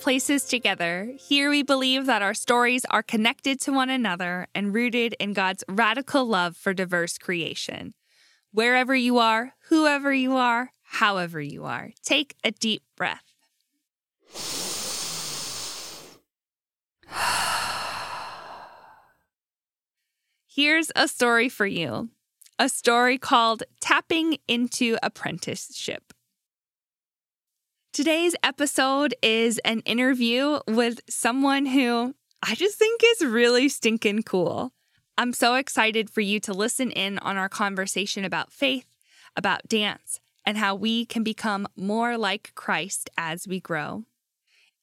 Places Together. Here we believe that our stories are connected to one another and rooted in God's radical love for diverse creation. Wherever you are, whoever you are, however you are, take a deep breath. Here's a story for you a story called Tapping into Apprenticeship. Today's episode is an interview with someone who I just think is really stinking cool. I'm so excited for you to listen in on our conversation about faith, about dance, and how we can become more like Christ as we grow.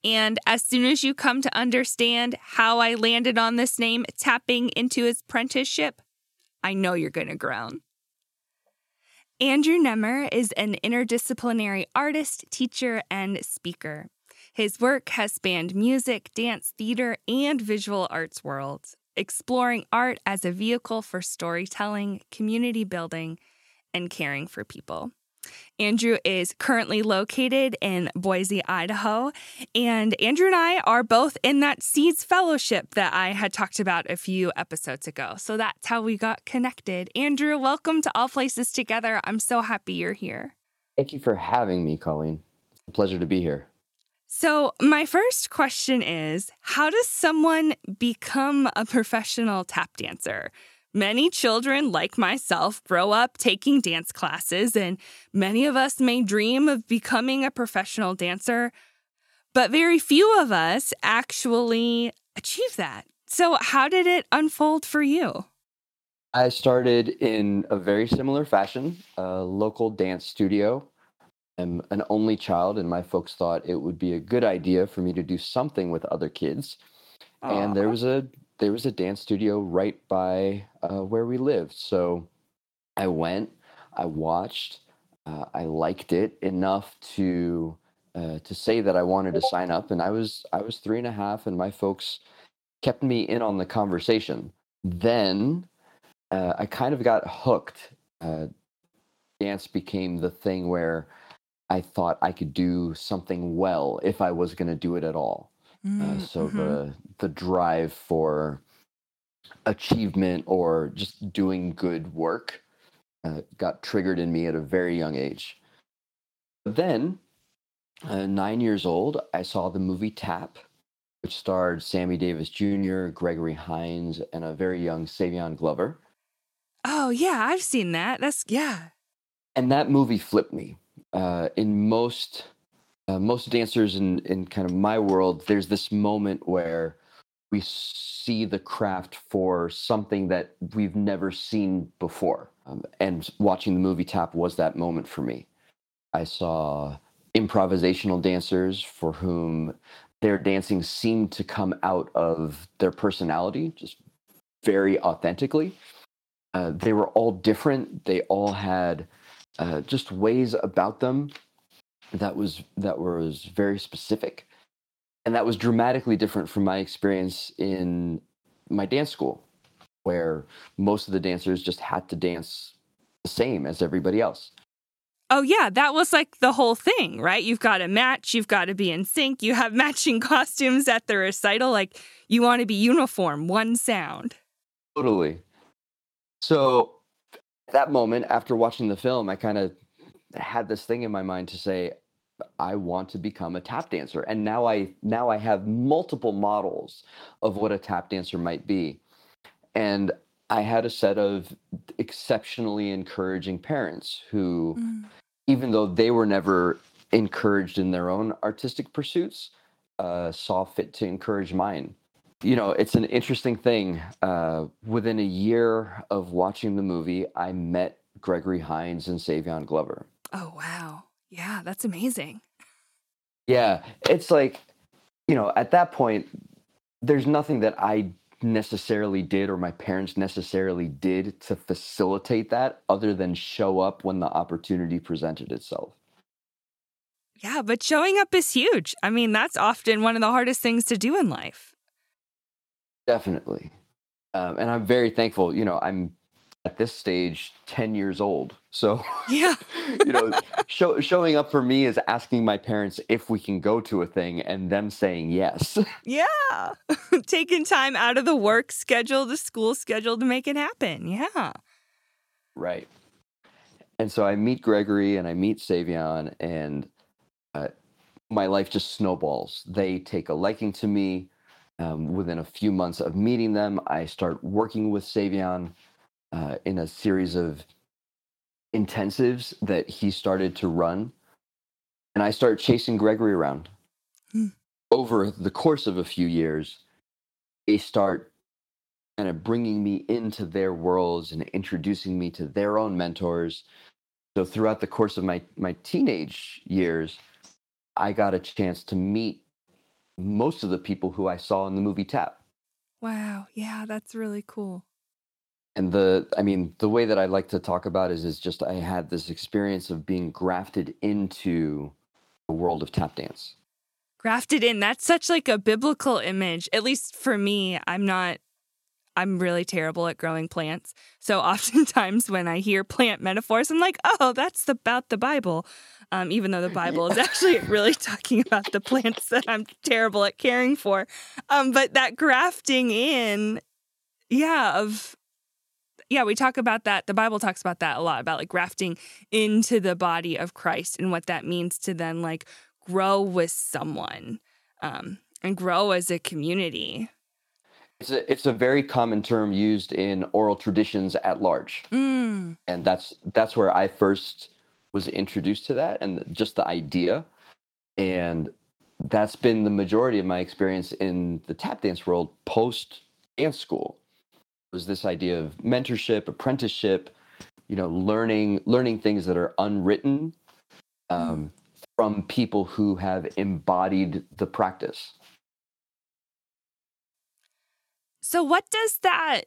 And as soon as you come to understand how I landed on this name, tapping into his apprenticeship, I know you're going to groan. Andrew Nemr is an interdisciplinary artist, teacher, and speaker. His work has spanned music, dance, theater, and visual arts worlds, exploring art as a vehicle for storytelling, community building, and caring for people. Andrew is currently located in Boise, Idaho. And Andrew and I are both in that Seeds Fellowship that I had talked about a few episodes ago. So that's how we got connected. Andrew, welcome to All Places Together. I'm so happy you're here. Thank you for having me, Colleen. A pleasure to be here. So, my first question is How does someone become a professional tap dancer? Many children, like myself, grow up taking dance classes, and many of us may dream of becoming a professional dancer, but very few of us actually achieve that. So, how did it unfold for you? I started in a very similar fashion, a local dance studio. I'm an only child, and my folks thought it would be a good idea for me to do something with other kids. Aww. And there was a there was a dance studio right by uh, where we lived. So I went, I watched, uh, I liked it enough to uh, to say that I wanted to sign up, and I was I was three and a half, and my folks kept me in on the conversation. Then uh, I kind of got hooked. Uh, dance became the thing where I thought I could do something well if I was going to do it at all. Uh, mm, so mm-hmm. the the drive for achievement or just doing good work uh, got triggered in me at a very young age. Then, uh, nine years old, I saw the movie Tap, which starred Sammy Davis Jr., Gregory Hines, and a very young Savion Glover. Oh yeah, I've seen that. That's yeah. And that movie flipped me. Uh, in most uh, most dancers in in kind of my world, there's this moment where we see the craft for something that we've never seen before. Um, and watching the movie Tap was that moment for me. I saw improvisational dancers for whom their dancing seemed to come out of their personality, just very authentically. Uh, they were all different. They all had uh, just ways about them that was that was very specific and that was dramatically different from my experience in my dance school where most of the dancers just had to dance the same as everybody else Oh, yeah, that was like the whole thing, right? You've got to match, you've got to be in sync, you have matching costumes at the recital. Like, you want to be uniform, one sound. Totally. So, that moment after watching the film, I kind of had this thing in my mind to say, I want to become a tap dancer. And now I now I have multiple models of what a tap dancer might be. And I had a set of exceptionally encouraging parents who mm. even though they were never encouraged in their own artistic pursuits, uh, saw fit to encourage mine. You know, it's an interesting thing. Uh, within a year of watching the movie, I met Gregory Hines and Savion Glover. Oh, wow. Yeah, that's amazing. Yeah, it's like, you know, at that point, there's nothing that I necessarily did or my parents necessarily did to facilitate that other than show up when the opportunity presented itself. Yeah, but showing up is huge. I mean, that's often one of the hardest things to do in life. Definitely. Um, and I'm very thankful. You know, I'm at this stage 10 years old. So, Yeah. you know, show, showing up for me is asking my parents if we can go to a thing and them saying yes. Yeah. Taking time out of the work schedule, the school schedule to make it happen. Yeah. Right. And so I meet Gregory and I meet Savion, and uh, my life just snowballs. They take a liking to me. Um, within a few months of meeting them, I start working with Savion uh, in a series of intensives that he started to run. And I start chasing Gregory around. Hmm. Over the course of a few years, they start kind of bringing me into their worlds and introducing me to their own mentors. So throughout the course of my my teenage years, I got a chance to meet most of the people who I saw in the movie Tap. Wow. Yeah, that's really cool. And the I mean, the way that I like to talk about is is just I had this experience of being grafted into the world of tap dance. Grafted in. That's such like a biblical image. At least for me, I'm not I'm really terrible at growing plants. So oftentimes when I hear plant metaphors, I'm like, oh, that's about the Bible. Um, even though the Bible is actually really talking about the plants that I'm terrible at caring for. Um, but that grafting in, yeah, of yeah, we talk about that. The Bible talks about that a lot about like grafting into the body of Christ and what that means to then like grow with someone um, and grow as a community. It's a it's a very common term used in oral traditions at large. Mm. And that's that's where I first was introduced to that and just the idea. And that's been the majority of my experience in the tap dance world post dance school. Was this idea of mentorship, apprenticeship, you know, learning learning things that are unwritten um, from people who have embodied the practice. So, what does that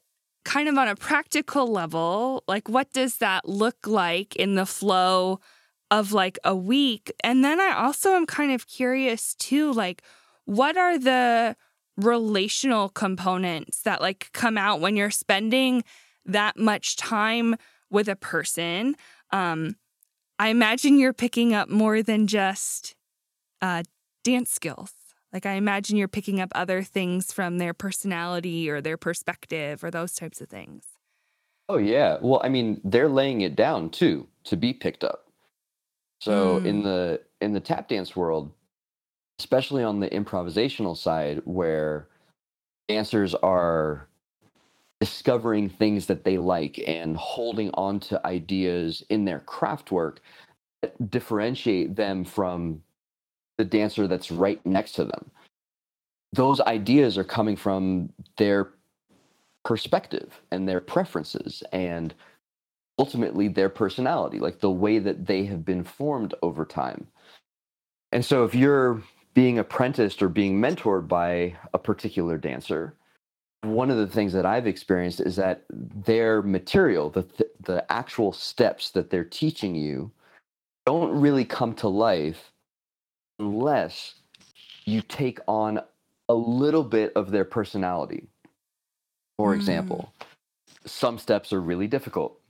kind of on a practical level, like what does that look like in the flow of like a week? And then I also am kind of curious too, like, what are the relational components that like come out when you're spending that much time with a person? Um, I imagine you're picking up more than just uh, dance skills. Like, I imagine you're picking up other things from their personality or their perspective or those types of things. Oh yeah. Well, I mean, they're laying it down too to be picked up. So Mm. in the in the tap dance world, especially on the improvisational side where dancers are discovering things that they like and holding on to ideas in their craft work that differentiate them from the dancer that's right next to them. Those ideas are coming from their perspective and their preferences and ultimately their personality, like the way that they have been formed over time. And so if you're being apprenticed or being mentored by a particular dancer, one of the things that I've experienced is that their material, the th- the actual steps that they're teaching you don't really come to life unless you take on a little bit of their personality. For Mm. example, some steps are really difficult.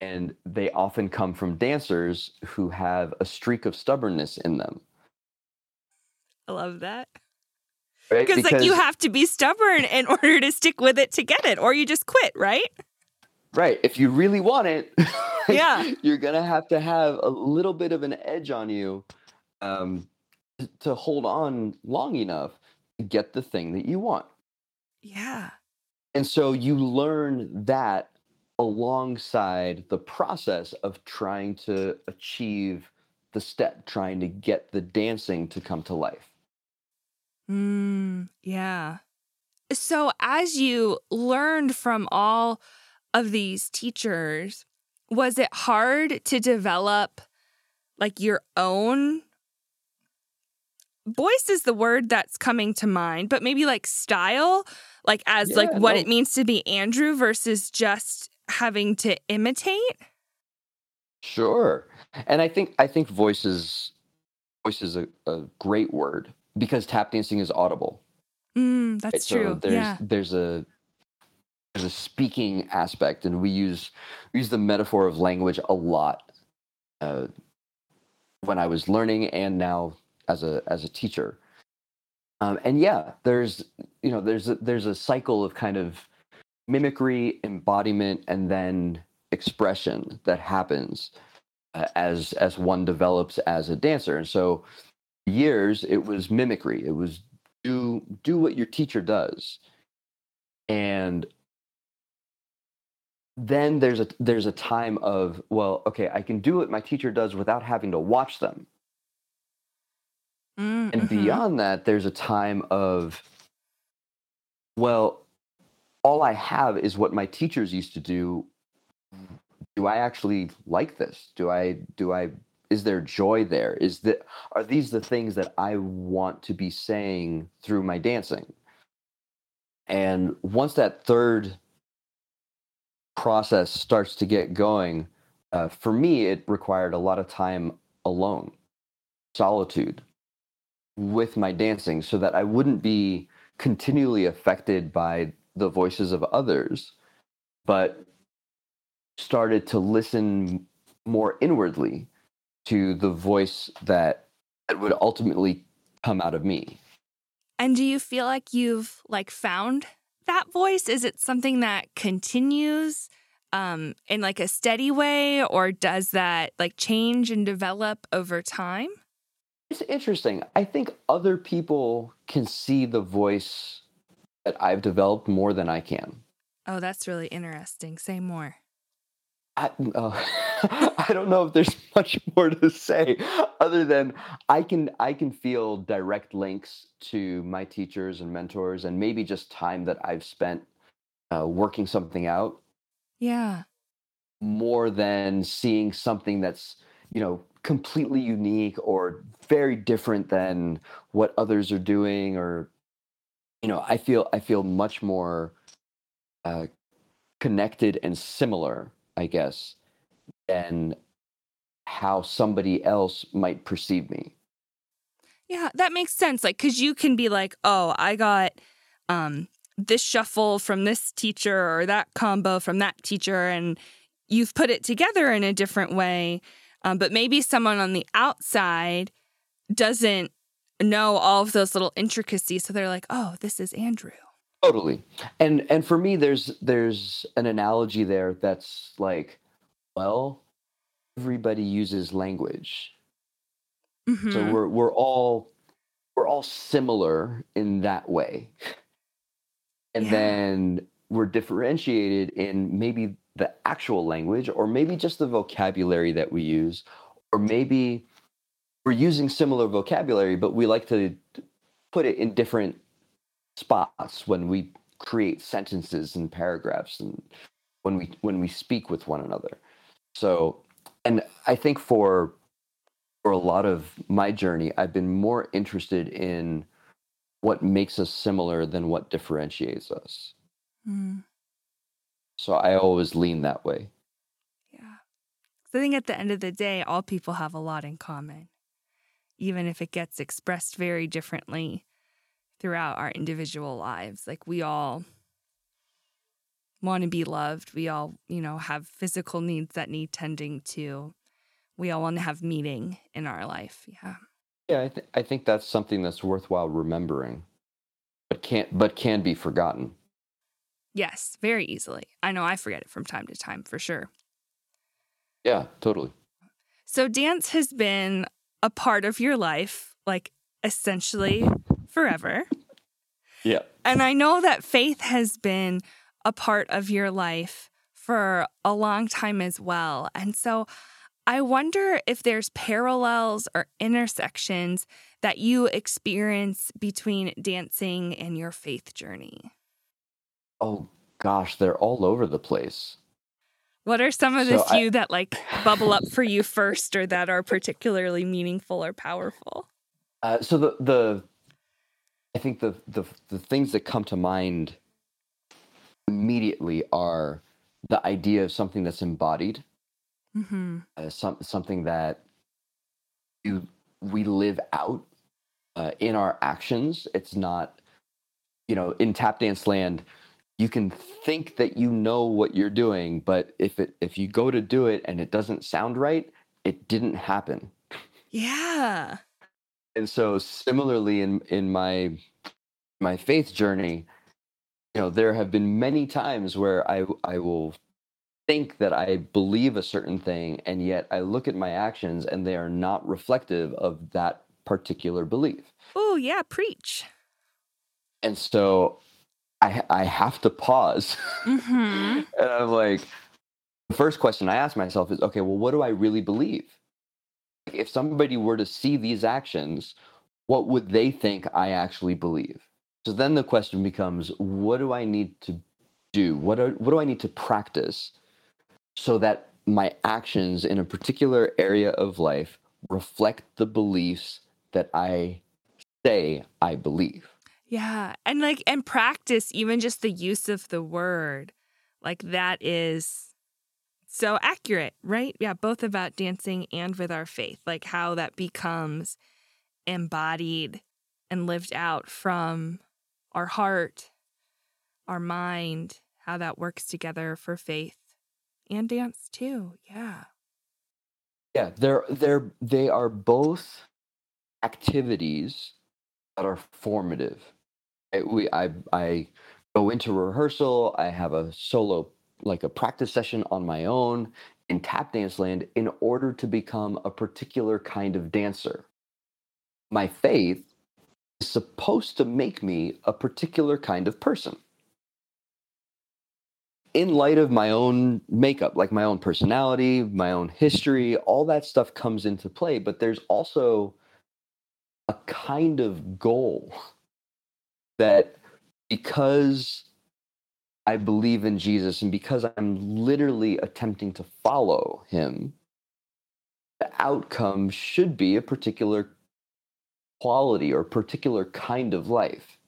And they often come from dancers who have a streak of stubbornness in them. I love that. Right? Because like you have to be stubborn in order to stick with it to get it, or you just quit, right? right. If you really want it, Yeah. you're gonna have to have a little bit of an edge on you um, to hold on long enough to get the thing that you want. Yeah. And so you learn that alongside the process of trying to achieve the step, trying to get the dancing to come to life. Mm, yeah. So, as you learned from all of these teachers, was it hard to develop like your own voice is the word that's coming to mind, but maybe like style, like as like what no. it means to be Andrew versus just having to imitate? Sure. And I think I think voice is voice is a, a great word because tap dancing is audible. Mm, right? that's So true. there's yeah. there's a there's a speaking aspect, and we use we use the metaphor of language a lot uh, when I was learning and now as a as a teacher. Um, and yeah, there's you know there's a, there's a cycle of kind of mimicry, embodiment, and then expression that happens uh, as as one develops as a dancer. And so, years it was mimicry. It was do do what your teacher does, and then there's a there's a time of well, okay, I can do what my teacher does without having to watch them. Mm, And mhm. beyond that, there's a time of, well, all I have is what my teachers used to do. Do I actually like this? Do I, do I, is there joy there? Is that, are these the things that I want to be saying through my dancing? And once that third process starts to get going, uh, for me, it required a lot of time alone, solitude with my dancing so that I wouldn't be continually affected by the voices of others, but started to listen more inwardly to the voice that, would ultimately come out of me. And do you feel like you've like found that voice? Is it something that continues um, in like a steady way, or does that like change and develop over time? It's interesting. I think other people can see the voice that I've developed more than I can. Oh, that's really interesting. Say more. I, uh, I don't know if there's much more to say other than I can I can feel direct links to my teachers and mentors and maybe just time that I've spent uh, working something out Yeah. more than seeing something that's you know completely unique or very different than what others are doing or you know I feel I feel much more uh, connected and similar I guess than how somebody else might perceive me. Yeah, that makes sense. Like, cause you can be like, oh, I got um this shuffle from this teacher or that combo from that teacher, and you've put it together in a different way. Um, but maybe someone on the outside doesn't know all of those little intricacies. So they're like, oh, this is Andrew. Totally. And and for me there's there's an analogy there that's like well everybody uses language. So Mhm. we're we're all we're all similar in that way. And Yeah. then we're differentiated in maybe the actual language or maybe just the vocabulary that we use or maybe we're using similar vocabulary but we like to put it in different spots when we create sentences and paragraphs and when we when we speak with one another. So and i think for for a lot of my journey i've been more interested in what makes us similar than what differentiates us. Mm, so i always lean that way. Yeah. 'Cause I think at the end of the day, all people have a lot in common, even if it gets expressed very differently throughout our individual lives. Like we all want to be loved. We all, you know, have physical needs that need tending to. We all want to have meaning in our life. Yeah. yeah i, th- I think that's something that's worthwhile remembering but can't but can be forgotten Yes, very easily. I know I forget it from time to time for sure. yeah totally So, dance has been a part of your life, like essentially forever. yeah And I know that faith has been a part of your life for a long time as well. And so I wonder if there's parallels or intersections that you experience between dancing and your faith journey. oh gosh they're all over the place What are some of the So I- few that like bubble up for you first or that are particularly meaningful or powerful? Uh, so the the I think the, the the things that come to mind immediately are the idea of something that's embodied, Mm-hmm. uh, some, something that you we live out uh, in our actions. It's not, you know, in tap dance land. you can think that you know what you're doing, but if it if you go to do it and it doesn't sound right, it didn't happen. Yeah. And so similarly in in my my faith journey, you know, there have been many times where I I will think that I believe a certain thing and yet I look at my actions and they are not reflective of that particular belief. Oh, yeah, preach. And so I I have to pause. Mm-hmm. and I'm like, the first question I ask myself is, okay, well, what do I really believe? If somebody were to see these actions, what would they think I actually believe? So then the question becomes, what do I need to do? What are, what do I need to practice so that my actions in a particular area of life reflect the beliefs that I say I believe? Yeah. And like, and practice even just the use of the word. Like, that is so accurate, right? Yeah. Both about dancing and with our faith, like how that becomes embodied and lived out from our heart, our mind, how that works together for faith and dance too. Yeah. Yeah, they're they're they are both activities that are formative. I, we I I go into rehearsal. I have a solo like a practice session on my own in tap dance land in order to become a particular kind of dancer. My faith is supposed to make me a particular kind of person. In light of my own makeup, like my own personality, my own history, all that stuff comes into play, but there's also a kind of goal that because I believe in Jesus and because I'm literally attempting to follow him, the outcome should be a particular quality or particular kind of life.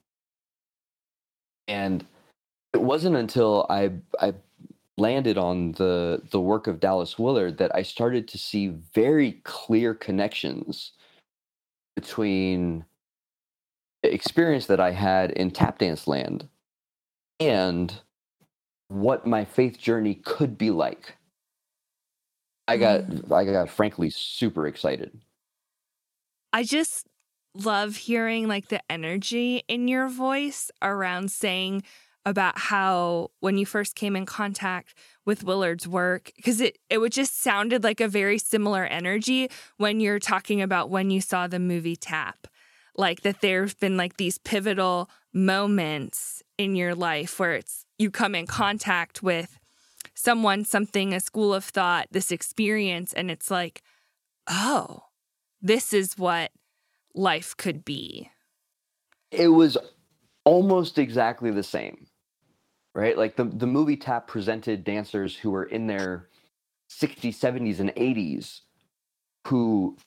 And it wasn't until I I landed on the the work of Dallas Willard that I started to see very clear connections between the experience that I had in tap dance land and what my faith journey could be like. I got Mm. I got frankly super excited. I just love hearing like the energy in your voice around saying about how when you first came in contact with Willard's work because it it would just sounded like a very similar energy when you're talking about when you saw the movie Tap like that there've been like these pivotal moments in your life where it's you come in contact with someone something a school of thought this experience and it's like oh this is what life could be It was almost exactly the same. Right? Like the the movie Tap presented dancers who were in their 60s, 70s and 80s who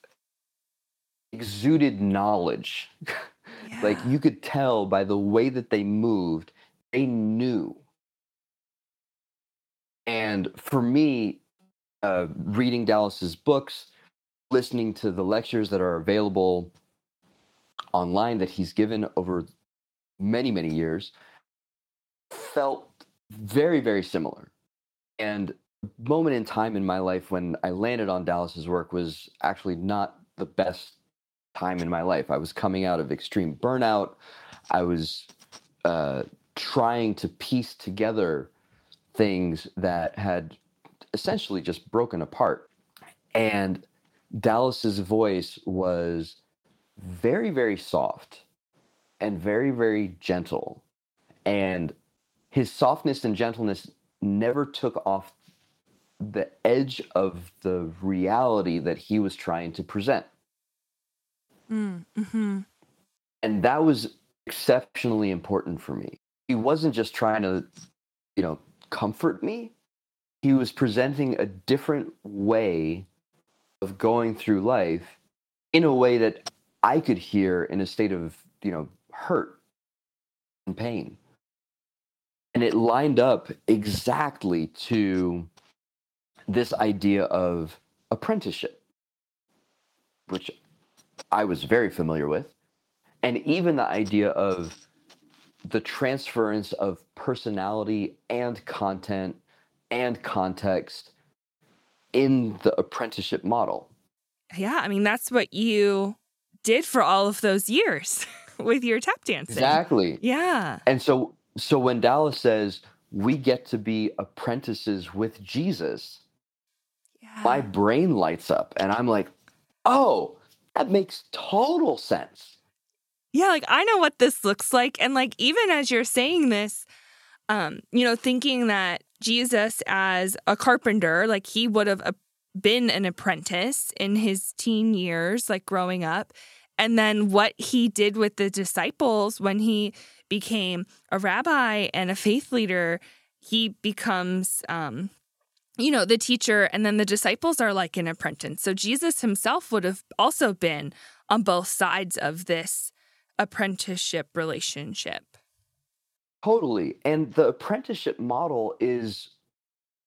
exuded knowledge. like you could tell by the way that they moved, they knew. And for me, uh, reading Dallas's books, listening to the lectures that are available online that he's given over many, many years, felt very, very similar. And moment in time in my life when I landed on Dallas's work was actually not the best time in my life. I was coming out of extreme burnout. I was uh, trying to piece together things that had essentially just broken apart. And Dallas's voice was very, very soft and very, very gentle. And his softness and gentleness never took off the edge of the reality that he was trying to present. Mm, hmm And that was exceptionally important for me. He wasn't just trying to, you know, comfort me. He was presenting a different way of going through life in a way that I could hear in a state of, you know, hurt and pain. And it lined up exactly to this idea of apprenticeship, which I was very familiar with. And even the idea of the transference of personality and content and context in the apprenticeship model. Yeah, I mean that's what you did for all of those years with your tap dancing. Exactly. Yeah. And so so when Dallas says we get to be apprentices with Jesus, yeah. my brain lights up and I'm like, "Oh, that makes total sense." Yeah, like I know what this looks like and like even as you're saying this, um, you know, thinking that Jesus as a carpenter, like he would have been an apprentice in his teen years, like growing up. And then what he did with the disciples when he became a rabbi and a faith leader, he becomes, um, you know, the teacher, and then the disciples are like an apprentice. So Jesus himself would have also been on both sides of this apprenticeship relationship. Totally. And the apprenticeship model is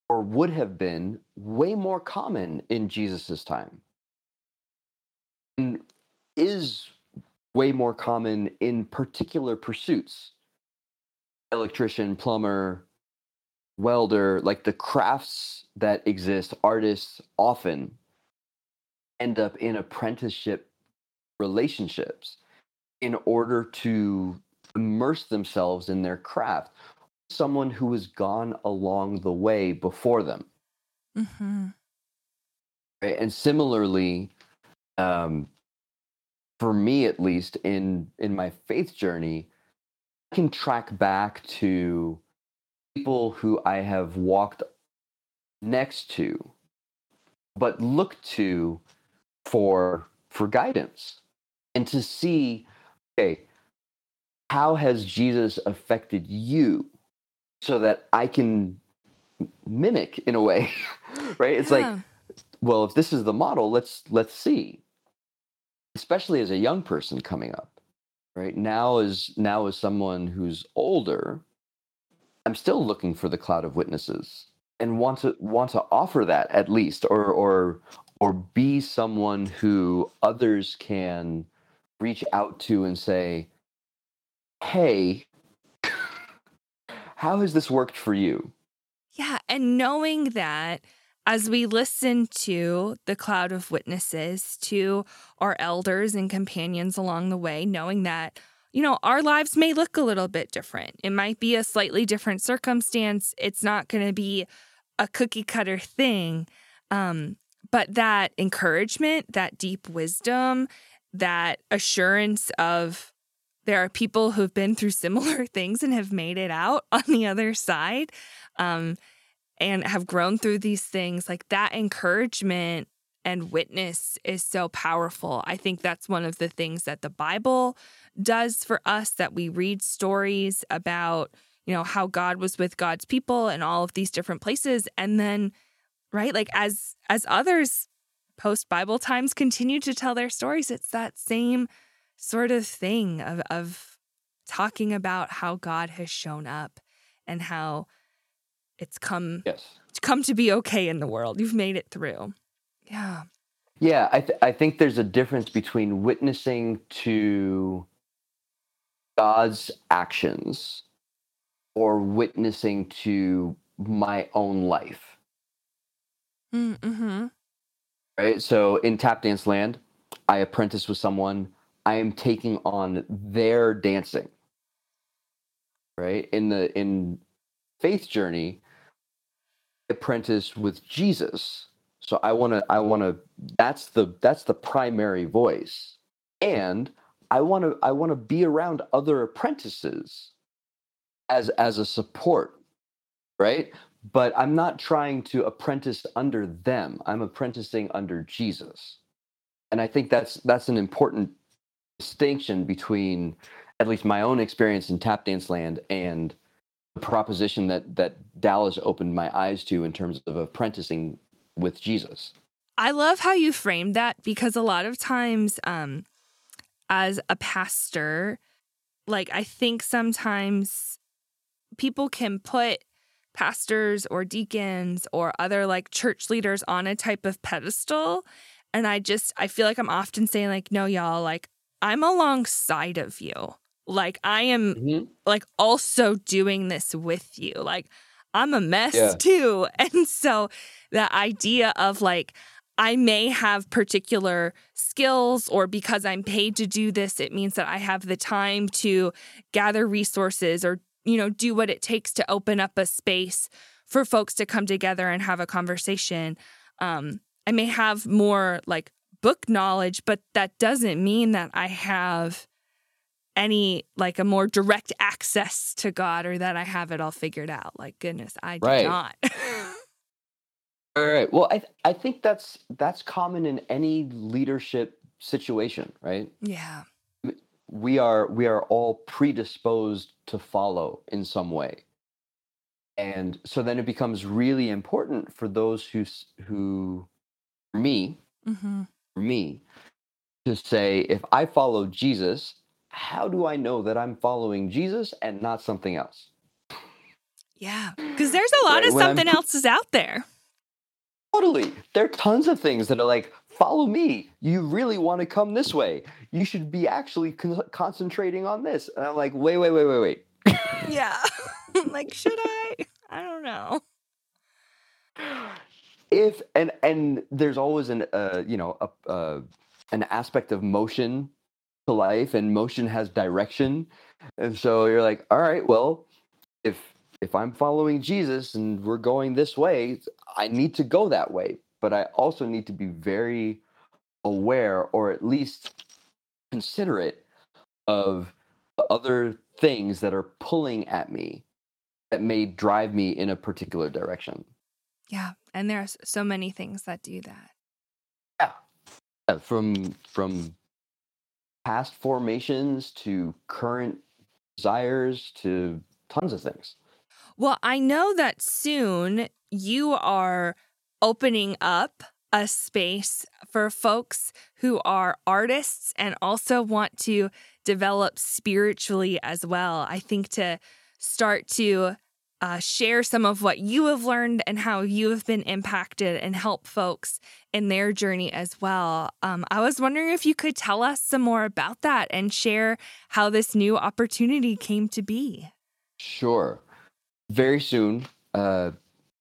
or would have been way more common in Jesus's time. And is way more common in particular pursuits. Electrician, plumber, welder, like the crafts that exist, artists often end up in apprenticeship relationships in order to immerse themselves in their craft someone who has gone along the way before them. Mm-hmm. Right? And similarly, um, for me at least, in in my faith journey, I can track back to people who I have walked next to, but look to for for guidance, and to see, okay, how has Jesus affected you? so that I can mimic in a way, right? It's yeah. like, well, if this is the model, let's let's see. Especially as a young person coming up, right now as now as someone who's older, I'm still looking for the cloud of witnesses and want to want to offer that at least, or or or be someone who others can reach out to and say, "Hey, how has this worked for you? Yeah. And knowing that as we listen to the cloud of witnesses, to our elders and companions along the way, knowing that, you know, our lives may look a little bit different. It might be a slightly different circumstance. It's not going to be a cookie cutter thing. Um, but that encouragement, that deep wisdom, that assurance of there are people who've been through similar things and have made it out on the other side um, and have grown through these things. Like that encouragement and witness is so powerful. I think that's one of the things that the Bible does for us that we read stories about, you know, how God was with God's people and all of these different places and then right like as as others post Bible times continue to tell their stories, it's that same sort of thing of of talking about how God has shown up and how it's come yes. come to be okay in the world. You've made it through. Yeah. Yeah, I th- I think there's a difference between witnessing to God's actions or witnessing to my own life. Mm-hmm. Right. So in tap dance land, I apprentice with someone I am taking on their dancing. Right? In the in faith journey, apprentice with Jesus. So I want to I want to that's the that's the primary voice. And I want to I want to be around other apprentices as as a support. Right? But I'm not trying to apprentice under them. I'm apprenticing under Jesus. And I think that's that's an important distinction between at least my own experience in tap dance land and the proposition that that Dallas opened my eyes to in terms of apprenticing with Jesus. I love how you framed that because a lot of times um as a pastor like I think sometimes people can put pastors or deacons or other like church leaders on a type of pedestal and I just I feel like I'm often saying like no y'all like I'm alongside of you. Like I am mm-hmm. like also doing this with you. Like I'm a mess yeah. too. And so the idea of like I may have particular skills, or because I'm paid to do this, it means that I have the time to gather resources or, you know, do what it takes to open up a space for folks to come together and have a conversation. Um, I may have more like book knowledge, but that doesn't mean that I have any like a more direct access to God or that I have it all figured out. Like goodness, I do right. not. all right. Well, I th- I think that's that's common in any leadership situation, right? Yeah. We are we are all predisposed to follow in some way. And so then it becomes really important for those who who me, mm-hmm. me to say if I follow Jesus, how do I know that I'm following Jesus and not something else? Yeah, because there's a lot right, of something I'm, else is out there. Totally. There are tons of things that are like, follow me. You really want to come this way. You should be actually con- concentrating on this. And I'm like, wait, wait, wait, wait, wait. yeah. like, should I? I don't know. If and and there's always an uh you know a uh, an aspect of motion to life and motion has direction. And so you're like, all right, well, if if I'm following Jesus and we're going this way, I need to go that way. But I also need to be very aware or at least considerate of other things that are pulling at me that may drive me in a particular direction. Yeah, and there are so many things that do that. Yeah. Uh, from from past formations to current desires to tons of things. Well, I know that soon you are opening up a space for folks who are artists and also want to develop spiritually as well. I think to start to uh, share some of what you have learned and how you have been impacted and help folks in their journey as well. Um, I was wondering if you could tell us some more about that and share how this new opportunity came to be. Sure. Very soon, uh,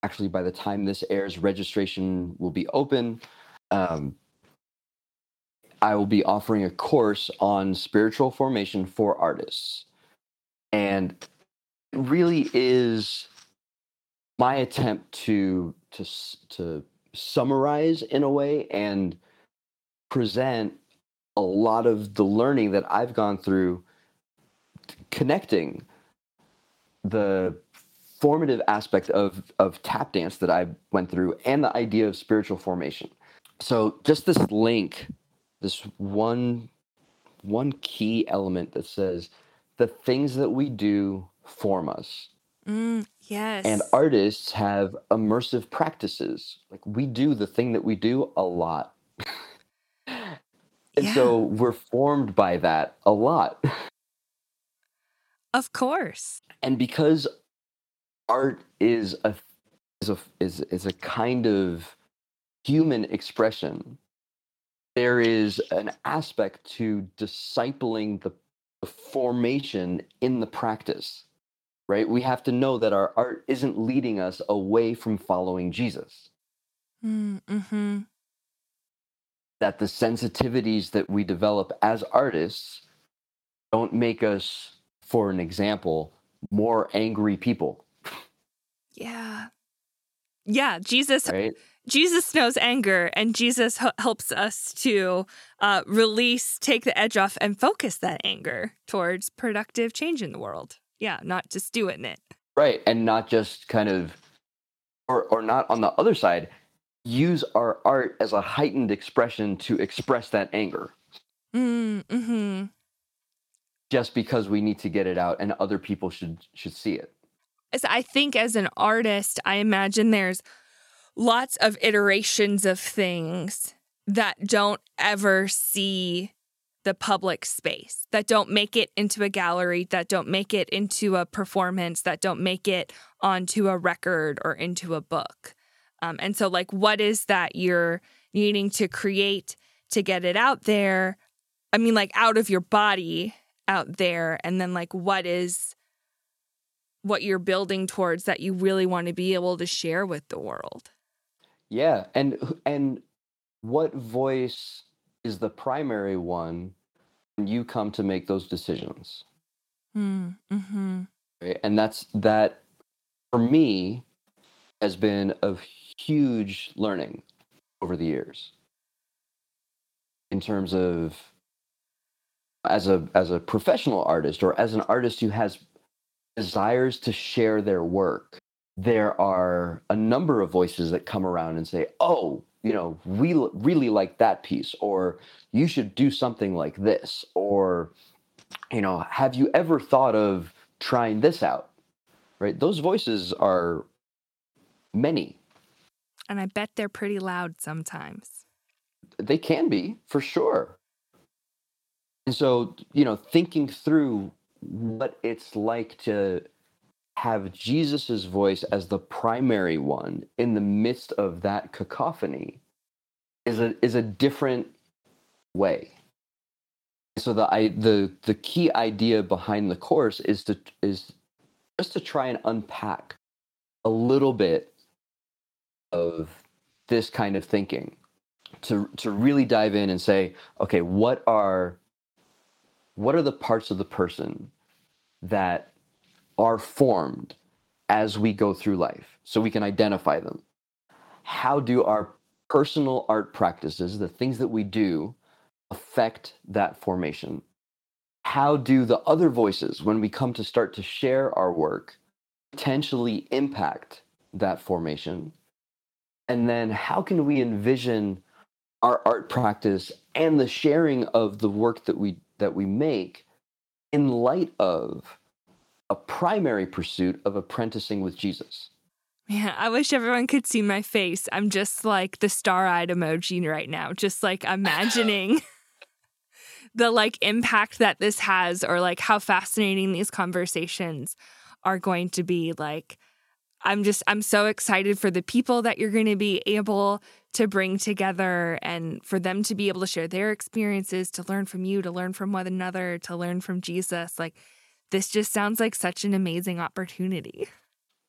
actually, by the time this airs, registration will be open. Um, I will be offering a course on spiritual formation for artists. And really is my attempt to to to summarize in a way and present a lot of the learning that I've gone through connecting the formative aspect of of tap dance that I went through and the idea of spiritual formation. So just this link, this one one key element that says the things that we do form us. Mm, yes. And artists have immersive practices. Like we do the thing that we do a lot. and yeah. so we're formed by that a lot. Of course. And because art is a is a is, is a kind of human expression, there is an aspect to discipling the, the formation in the practice right? We have to know that our art isn't leading us away from following Jesus. Mm, mm-hmm. That the sensitivities that we develop as artists don't make us, for an example, more angry people. Yeah. Yeah, Jesus right? Jesus knows anger and Jesus h- helps us to uh, release, take the edge off and focus that anger towards productive change in the world yeah, not just doing it. Right. And not just kind of, or, or not on the other side, use our art as a heightened expression to express that anger. Mm, hmm Just because we need to get it out and other people should should see it. As I think as an artist, I imagine there's lots of iterations of things that don't ever see the public space, that don't make it into a gallery, that don't make it into a performance, that don't make it onto a record or into a book. Um, and so, like, what is that you're needing to create to get it out there? I mean, like, out of your body out there and then like what is what you're building towards that you really want to be able to share with the world. Yeah, and and what voice is the primary one when you come to make those decisions? Mm, hmm Right? And that's that for me has been a huge learning over the years in terms of as a as a professional artist or as an artist who has desires to share their work. There are a number of voices that come around and say oh you know we l- really like that piece or you should do something like this or you know have you ever thought of trying this out? Right? Those voices are many. And I bet they're pretty loud sometimes. they can be for sure. And so you know thinking through what it's like to have jesus's voice as the primary one in the midst of that cacophony is a is a different way. So the i the the key idea behind the course is to is just to try and unpack a little bit of this kind of thinking to to really dive in and say okay what are what are the parts of the person that are formed as we go through life so we can identify them? How do our personal art practices the things that we do affect that formation? How do the other voices when we come to start to share our work potentially impact that formation? And then how can we envision our art practice and the sharing of the work that we that we make in light of a primary pursuit of apprenticing with Jesus. Yeah, I wish everyone could see my face. I'm just like the star-eyed emoji right now, just like imagining the like impact that this has or like how fascinating these conversations are going to be like I'm just I'm so excited for the people that you're going to be able to bring together and for them to be able to share their experiences, to learn from you, to learn from one another, to learn from Jesus. Like this just sounds like such an amazing opportunity.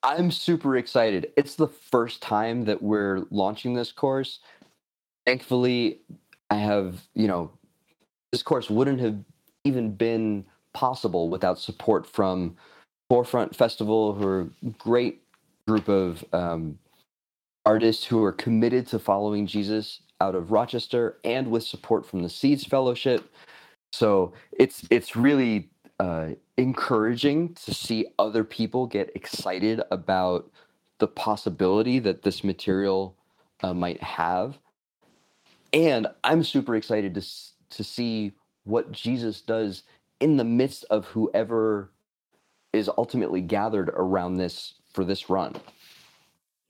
I'm super excited. It's the first time that we're launching this course. Thankfully, I have, you know, this course wouldn't have even been possible without support from Forefront Festival, who are a great group of um, artists who are committed to following Jesus out of Rochester, and with support from the Seeds Fellowship. So it's it's really uh, encouraging to see other people get excited about the possibility that this material uh, might have, and I'm super excited to to see what Jesus does in the midst of whoever is ultimately gathered around this for this run.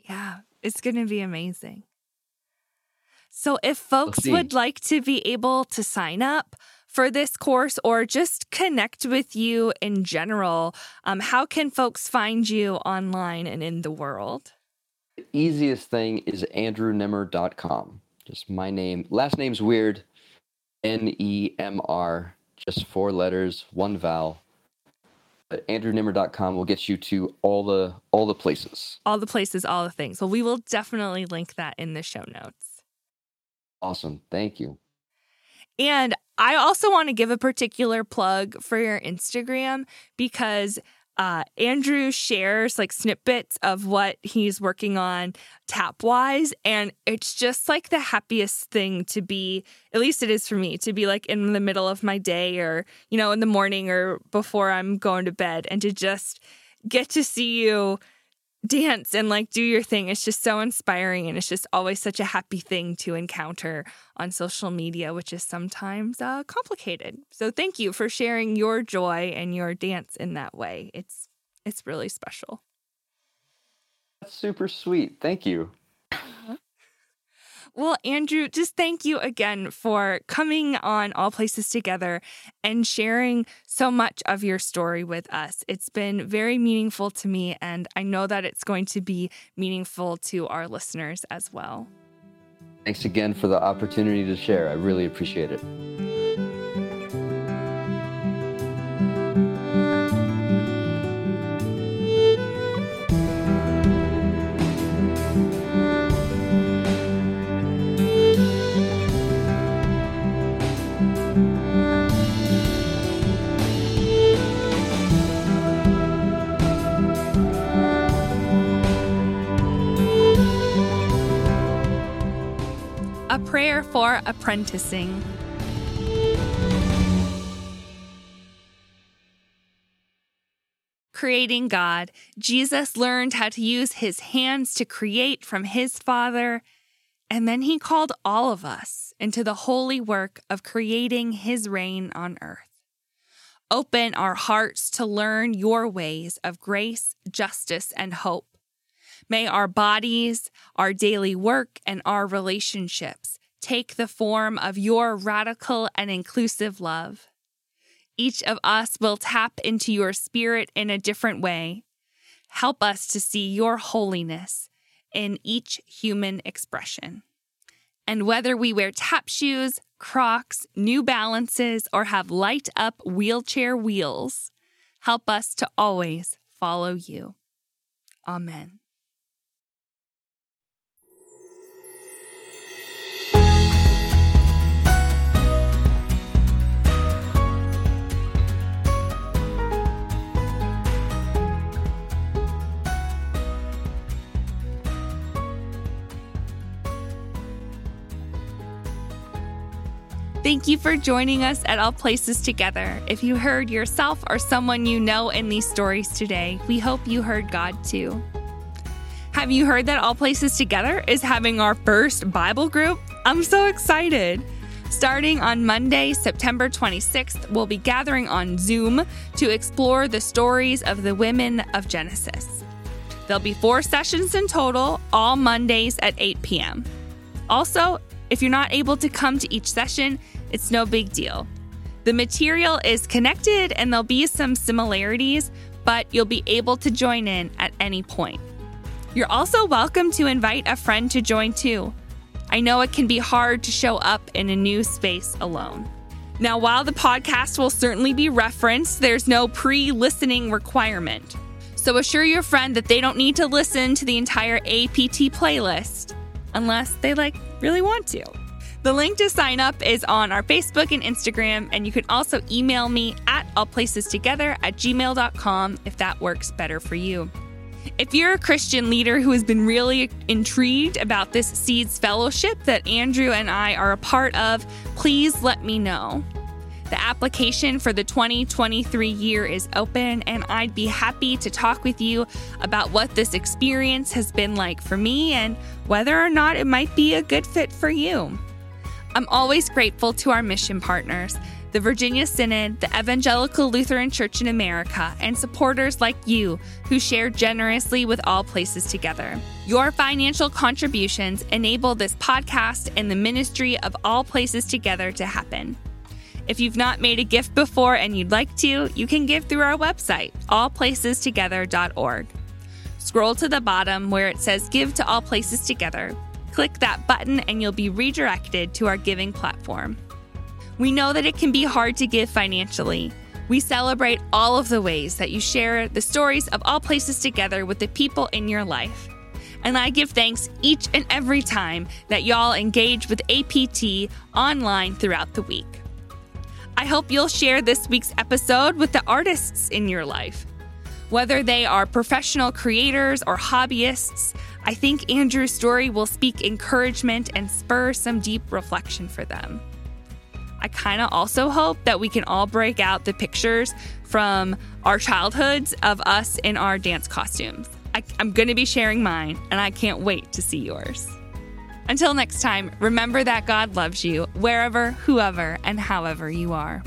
Yeah, it's going to be amazing. So, if folks would like to be able to sign up for this course or just connect with you in general, um, how can folks find you online and in the world? The easiest thing is andrewnemr.com. Just my name. Last name's weird. N E M R. Just four letters, one vowel. Andrewnemr.com will get you to all the all the places. All the places, all the things. Well, we will definitely link that in the show notes. Awesome. Thank you. And I also want to give a particular plug for your Instagram because uh, Andrew shares like snippets of what he's working on tap wise. And it's just like the happiest thing to be, at least it is for me, to be like in the middle of my day or, you know, in the morning or before I'm going to bed and to just get to see you dance and like do your thing. It's just so inspiring and it's just always such a happy thing to encounter on social media, which is sometimes uh, complicated. So thank you for sharing your joy and your dance in that way. It's it's really special. That's super sweet. Thank you. Well, Andrew, just thank you again for coming on All Places Together and sharing so much of your story with us. It's been very meaningful to me, and I know that it's going to be meaningful to our listeners as well. Thanks again for the opportunity to share. I really appreciate it. A prayer for apprenticing. Creating God, Jesus learned how to use his hands to create from his Father, and then he called all of us into the holy work of creating his reign on earth. Open our hearts to learn your ways of grace, justice, and hope. May our bodies, our daily work, and our relationships take the form of your radical and inclusive love. Each of us will tap into your spirit in a different way. Help us to see your holiness in each human expression. And whether we wear tap shoes, Crocs, New Balances, or have light up wheelchair wheels, help us to always follow you. Amen. Thank you for joining us at All Places Together. If you heard yourself or someone you know in these stories today, we hope you heard God too. Have you heard that All Places Together is having our first Bible group? I'm so excited. Starting on Monday, September 26th, we'll be gathering on Zoom to explore the stories of the women of Genesis. There'll be four sessions in total, all Mondays at 8 p.m. Also, if you're not able to come to each session, it's no big deal. The material is connected and there'll be some similarities, but you'll be able to join in at any point. You're also welcome to invite a friend to join too. I know it can be hard to show up in a new space alone. Now, while the podcast will certainly be referenced, there's no pre listening requirement. So assure your friend that they don't need to listen to the entire APT playlist unless they like really want to. The link to sign up is on our Facebook and Instagram, and you can also email me at allplacestogether at gmail.com if that works better for you. If you're a Christian leader who has been really intrigued about this Seeds Fellowship that Andrew and I are a part of, please let me know. The application for the 2023 year is open, and I'd be happy to talk with you about what this experience has been like for me and whether or not it might be a good fit for you. I'm always grateful to our mission partners, the Virginia Synod, the Evangelical Lutheran Church in America, and supporters like you who share generously with All Places Together. Your financial contributions enable this podcast and the ministry of All Places Together to happen. If you've not made a gift before and you'd like to, you can give through our website, allplacestogether.org. Scroll to the bottom where it says Give to All Places Together. Click that button and you'll be redirected to our giving platform. We know that it can be hard to give financially. We celebrate all of the ways that you share the stories of all places together with the people in your life. And I give thanks each and every time that y'all engage with APT online throughout the week. I hope you'll share this week's episode with the artists in your life. Whether they are professional creators or hobbyists, I think Andrew's story will speak encouragement and spur some deep reflection for them. I kind of also hope that we can all break out the pictures from our childhoods of us in our dance costumes. I, am going to be sharing mine, and I can't wait to see yours. Until next time, remember that God loves you wherever, whoever, and however you are.